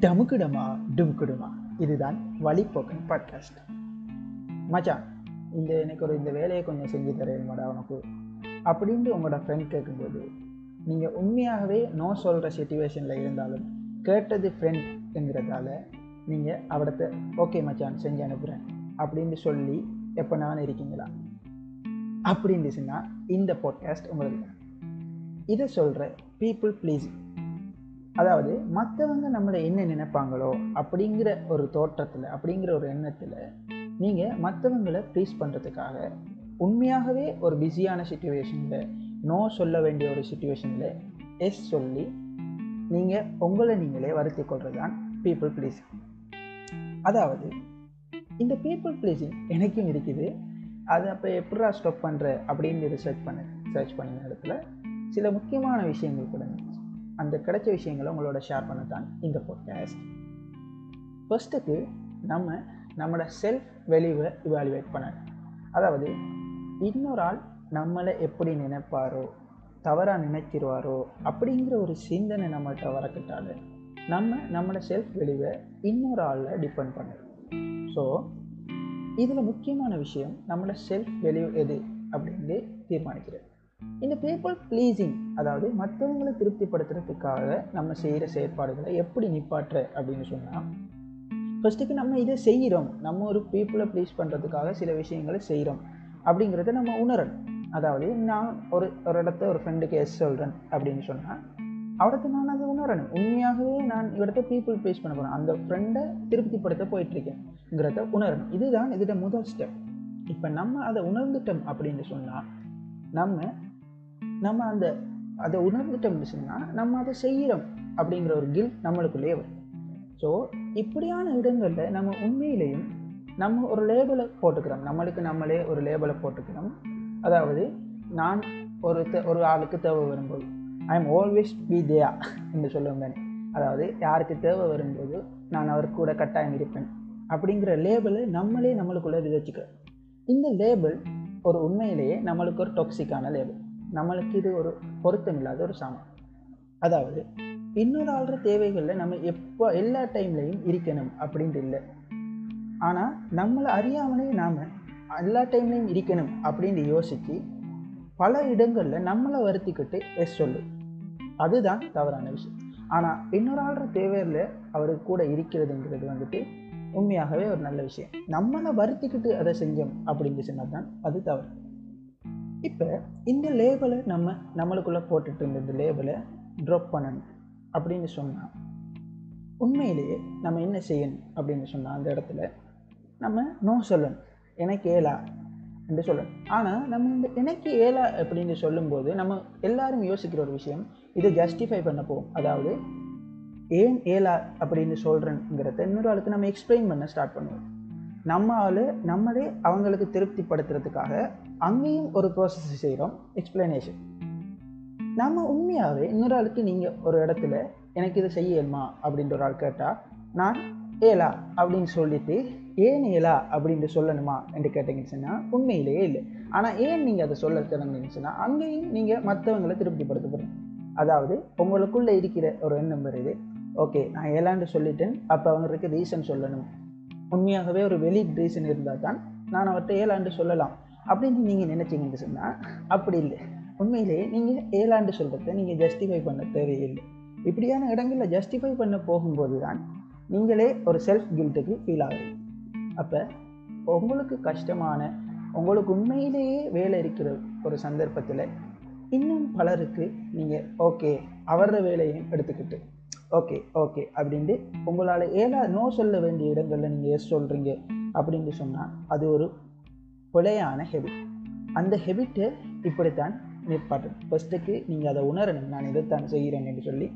டமுக்குடமா டுமுக்குடுமா. இதுதான் வழிபோக்கன் பாட்காஸ்ட் மச்சான் இந்த எனக்கு ஒரு இந்த வேலையை கொஞ்சம் செஞ்சு தரேன்மாடா உனக்கு. அப்படின்ட்டு உங்களோட ஃப்ரெண்ட் கேட்கும்போது நீங்கள் உண்மையாகவே நோ சொல்கிற சுச்சுவேஷனில் இருந்தாலும் கேட்டது ஃப்ரெண்ட்ங்கிறதால நீங்கள் அவடத்தை ஓகே மச்சான் செஞ்சு அனுப்புகிறேன் அப்படின்னு சொல்லி எப்போ நான் இருக்கீங்களா? அப்படி இருந்துச்சுன்னா இந்த பாட்காஸ்ட் உங்களுக்கு இதை சொல்கிற பீப்புள் ப்ளீஸ் அதாவது மற்றவங்க நம்மளை என்ன நினைப்பாங்களோ அப்படிங்கிற ஒரு தோற்றத்தில் அப்படிங்கிற ஒரு எண்ணத்தில் நீங்கள் மற்றவங்களை ப்ளீஸ் பண்ணுறதுக்காக உண்மையாகவே ஒரு பிஸியான சுச்சுவேஷனில் நோ சொல்ல வேண்டிய ஒரு சுச்சுவேஷனில் எஸ் சொல்லி நீங்கள் உங்களை நீங்களே வருத்தி கொள்வது தான் பீப்புள் ப்ளீஸிங் அதாவது இந்த பீப்புள் ப்ளீஸிங் எனக்கும் இருக்குது. அதை அப்போ எப்படா ஸ்டாப் பண்ணுற அப்படின்னு ரிசர்ச் பண்ண சர்ச் பண்ண இடத்துல சில முக்கியமான விஷயங்கள் கூட அந்த கிடைச்ச விஷயங்களை உங்களோட ஷேர் பண்ண தான் இந்த பாட்காஸ்ட் ஃபர்ஸ்ட்டுக்கு நம்ம நம்மளோட செல்ஃப் வெளிவை இவாலுவேட் பண்ணணும். அதாவது இன்னொரு ஆள் நம்மளை எப்படி நினைப்பாரோ தவறாக நினைத்திருவாரோ அப்படிங்கிற ஒரு சிந்தனை நம்மள்கிட்ட வரக்கிட்டாலே நம்ம நம்மளோட செல்ஃப் வெளிவை இன்னொரு ஆளில் டிபெண்ட் பண்ணணும் ஸோ இதில் முக்கியமான விஷயம் நம்மளோட செல்ஃப் வெளிவு எது அப்படின்னு தீர்மானிக்கிறது. இந்த பீப்புள் ப்ளீஸிங் அதாவது மற்றவங்களை திருப்திப்படுத்துறதுக்காக நம்ம செய்கிற செயற்பாடுகளை எப்படி நிப்பாற்ற அப்படின்னு சொன்னால் ஃபஸ்ட்டுக்கு நம்ம இதை செய்கிறோம் நம்ம ஒரு பீப்புளை ப்ளீஸ் பண்ணுறதுக்காக சில விஷயங்களை செய்கிறோம் அப்படிங்கிறத நம்ம உணரணும். அதாவது நான் ஒரு ஒரு இடத்த ஒரு ஃப்ரெண்டுக்கு எஸ் சொல்கிறேன் அப்படின்னு சொன்னால் அவடத்தை நான் அதை உணரணும். உண்மையாகவே நான் இவர்கிட்ட பீப்புள் ப்ளீஸ் பண்ண போகிறேன் அந்த ஃப்ரெண்டை திருப்திப்படுத்த போயிட்டுருக்கேங்கிறத உணரணும். இதுதான் இதோட முதல் ஸ்டெப் இப்போ நம்ம அதை உணர்ந்துட்டோம் அப்படின்னு சொன்னால் நம்ம நம்ம அந்த அதை உணர்ந்துட்டோம்னு சொன்னால் நம்ம அதை செய்கிறோம் அப்படிங்கிற ஒரு கில் நம்மளுக்குள்ளேயே வரும். ஸோ இப்படியான இடங்களில் நம்ம உண்மையிலையும் நம்ம ஒரு லேபிளை போட்டுக்கிறோம். நம்மளுக்கு நம்மளே ஒரு லேபிளை போட்டுக்கிறோம். அதாவது நான் ஒரு ஒரு ஆளுக்கு தேவை வரும்போது I am always be there என்று சொல்லுவோம் தானே. அதாவது யாருக்கு தேவை வரும்போது நான் அவர் கூட கட்டாயம் இருப்பேன் அப்படிங்கிற லேபிளை நம்மளே நம்மளுக்குள்ளே விதைச்சிக்கிறோம். இந்த லேபிள் ஒரு உண்மையிலேயே நம்மளுக்கு ஒரு டாக்ஸிக்கான லேபிள் நம்மளுக்கு இது ஒரு பொருத்தமில்லாத ஒரு சாமான். அதாவது இன்னொரு ஆள்ற தேவைகளில் நம்ம எப்போ எல்லா டைம்லையும் இருக்கணும் அப்படின்ட்டு இல்லை. ஆனால் நம்மளை அறியாமலே நாம் எல்லா டைம்லையும் இருக்கணும் அப்படின்னு யோசித்து பல இடங்களில் நம்மளை வருத்திக்கிட்டு எஸ் சொல்லு. அதுதான் தவறான விஷயம். ஆனால் இன்னொரு ஆள்ற தேவையில் அவர் கூட இருக்கிறதுங்கிறது வந்துட்டு உண்மையாகவே ஒரு நல்ல விஷயம். நம்மளை வருத்திக்கிட்டு அதை செஞ்சோம் அப்படின்னு சொன்னால் தான் அது தவறு. இப்போ இந்த லேபிளை நம்ம நம்மளுக்குள்ளே போட்டுட்டு இருந்த இந்த லேபிளை ட்ராப் பண்ணணும் அப்படின்னு சொன்னால் உண்மையிலேயே நம்ம என்ன செய்யணும் அப்படின்னு சொன்னால் அந்த இடத்துல நம்ம நோ சொல்லணும். எனக்கு ஏலா என்று சொல்லணும். ஆனால் நம்ம இந்த எனக்கு ஏலா அப்படின்னு சொல்லும்போது நம்ம எல்லாரும் யோசிக்கிற ஒரு விஷயம் இதை ஜஸ்டிஃபை பண்ண போவோம் அதாவது ஏன் ஏலா அப்படின்னு சொல்கிறேங்கிறத இன்னொரு ஆளுக்கு நம்ம எக்ஸ்பிளைன் பண்ண ஸ்டார்ட் பண்ணுவோம். நம்ம ஆள் நம்மளே அவங்களுக்கு திருப்திப்படுத்துறதுக்காக அங்கேயும் ஒரு ப்ராசஸ் செய்கிறோம் எக்ஸ்பிளனேஷன் நம்ம உண்மையாகவே இன்னொரு ஆளுக்கு நீங்கள் ஒரு இடத்துல எனக்கு இதை செய்யணுமா? அப்படின்ற ஒரு ஆள் கேட்டால் நான் ஏலா அப்படின்னு சொல்லிட்டு ஏன் ஏலா? அப்படின்ட்டு சொல்லணுமா என்று கேட்டீங்கன்னு சொன்னால் உண்மையிலேயே இல்லை. ஆனால் ஏன் நீங்கள் அதை சொல்ல திறந்தீங்கன்னு சொன்னால் அங்கேயும் நீங்கள் மற்றவங்களை திருப்திப்படுத்த போகிறீங்க அதாவது உங்களுக்குள்ளே இருக்கிற ஒரு எண்ணம் வருது ஓகே நான் ஏலான்னு சொல்லிட்டேன் அப்போ அவங்களுக்கு ரீசன் சொல்லணும். உண்மையாகவே ஒரு வெளி ரீசன் இருந்தால் தான் நான் அவர்கிட்ட ஏலாண்டு சொல்லலாம். அப்படின்னு நீங்கள் நினச்சிங்கன்னு சொன்னால் அப்படி இல்லை. உண்மையிலேயே நீங்கள் ஏழாண்டு சொல்கிறத நீங்கள் ஜஸ்டிஃபை பண்ண தேவையில்லை. இப்படியான இடங்களில் ஜஸ்டிஃபை பண்ண போகும்போது தான் நீங்களே ஒரு செல்ஃப் கில்ட்டுக்கு ஃபீல் ஆகுது. அப்போ உங்களுக்கு கஷ்டமான உங்களுக்கு உண்மையிலேயே வேலை இருக்கிற ஒரு சந்தர்ப்பத்தில் இன்னும் பலருக்கு நீங்கள் ஓகே அவர வேலையும் எடுத்துக்கிட்டு ஓகே ஓகே அப்படின்ட்டு உங்களால் ஏழா நோ சொல்ல வேண்டிய இடங்களில் நீங்கள் எஸ் சொல்கிறீங்க அப்படின்னு சொன்னால் அது ஒரு கொலையான ஹெபிட் அந்த ஹெபிட்டை இப்படித்தான் நிற்பாட்டு ஃபஸ்ட்டுக்கு நீங்கள் அதை உணரணும். நான் இதைத்தான் செய்கிறேன் என்று சொல்லி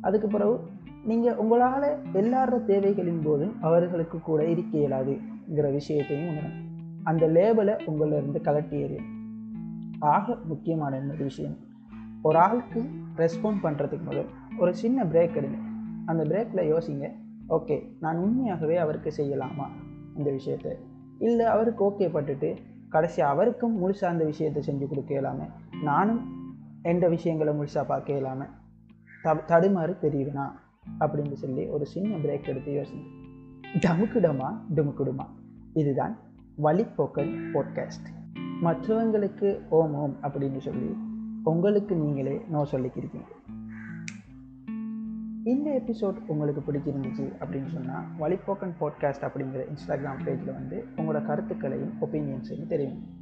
அதுக்கு பிறகு நீங்கள் உங்களால் எல்லார தேவைகளின் போதும் அவர்களுக்கு கூட இருக்க இயலாதுங்கிற விஷயத்தையும் உணரணும். அந்த லேபலை உங்களிலிருந்து கலட்டி எறியும் ஆக முக்கியமான இன்னொரு விஷயம். ஒரு ஆளுக்கு ரெஸ்பாண்ட் பண்ணுறதுக்கு முதல் ஒரு சின்ன பிரேக் எடுங்க. அந்த பிரேக்கில் யோசிங்க ஓகே நான் உண்மையாகவே அவருக்கு செய்யலாமா? இந்த விஷயத்தை. இல்லை அவருக்கு ஓகே பட்டுட்டு கடைசி அவருக்கும் முழுசாக அந்த விஷயத்தை செஞ்சு கொடுக்க இல்லாமல் நானும் எந்த விஷயங்களை முழுசாக பார்க்க இல்லாமல் த தடுமாறு தெரியுதுனா அப்படின்னு சொல்லி ஒரு சின்ன பிரேக் எடுத்து யோசனை. டமுக்குடமா டுமுக்குடுமா. இதுதான் வழிப்போக்கல் போட்காஸ்ட் மற்றவங்களுக்கு ஓம் ஓம் அப்படின்னு சொல்லி உங்களுக்கு நீங்களே நோ சொல்லிக்கிருக்கீங்க. இந்த எபிசோட் உங்களுக்கு பிடிச்சிருந்துச்சு அப்படின்னு சொன்னால் வழிபோக்கன் பாட்காஸ்ட் அப்படிங்கிற இன்ஸ்டாகிராம் பேஜில் வந்து உங்களோட கருத்துக்களையும் ஒப்பீனியன்ஸையும் தெரியும்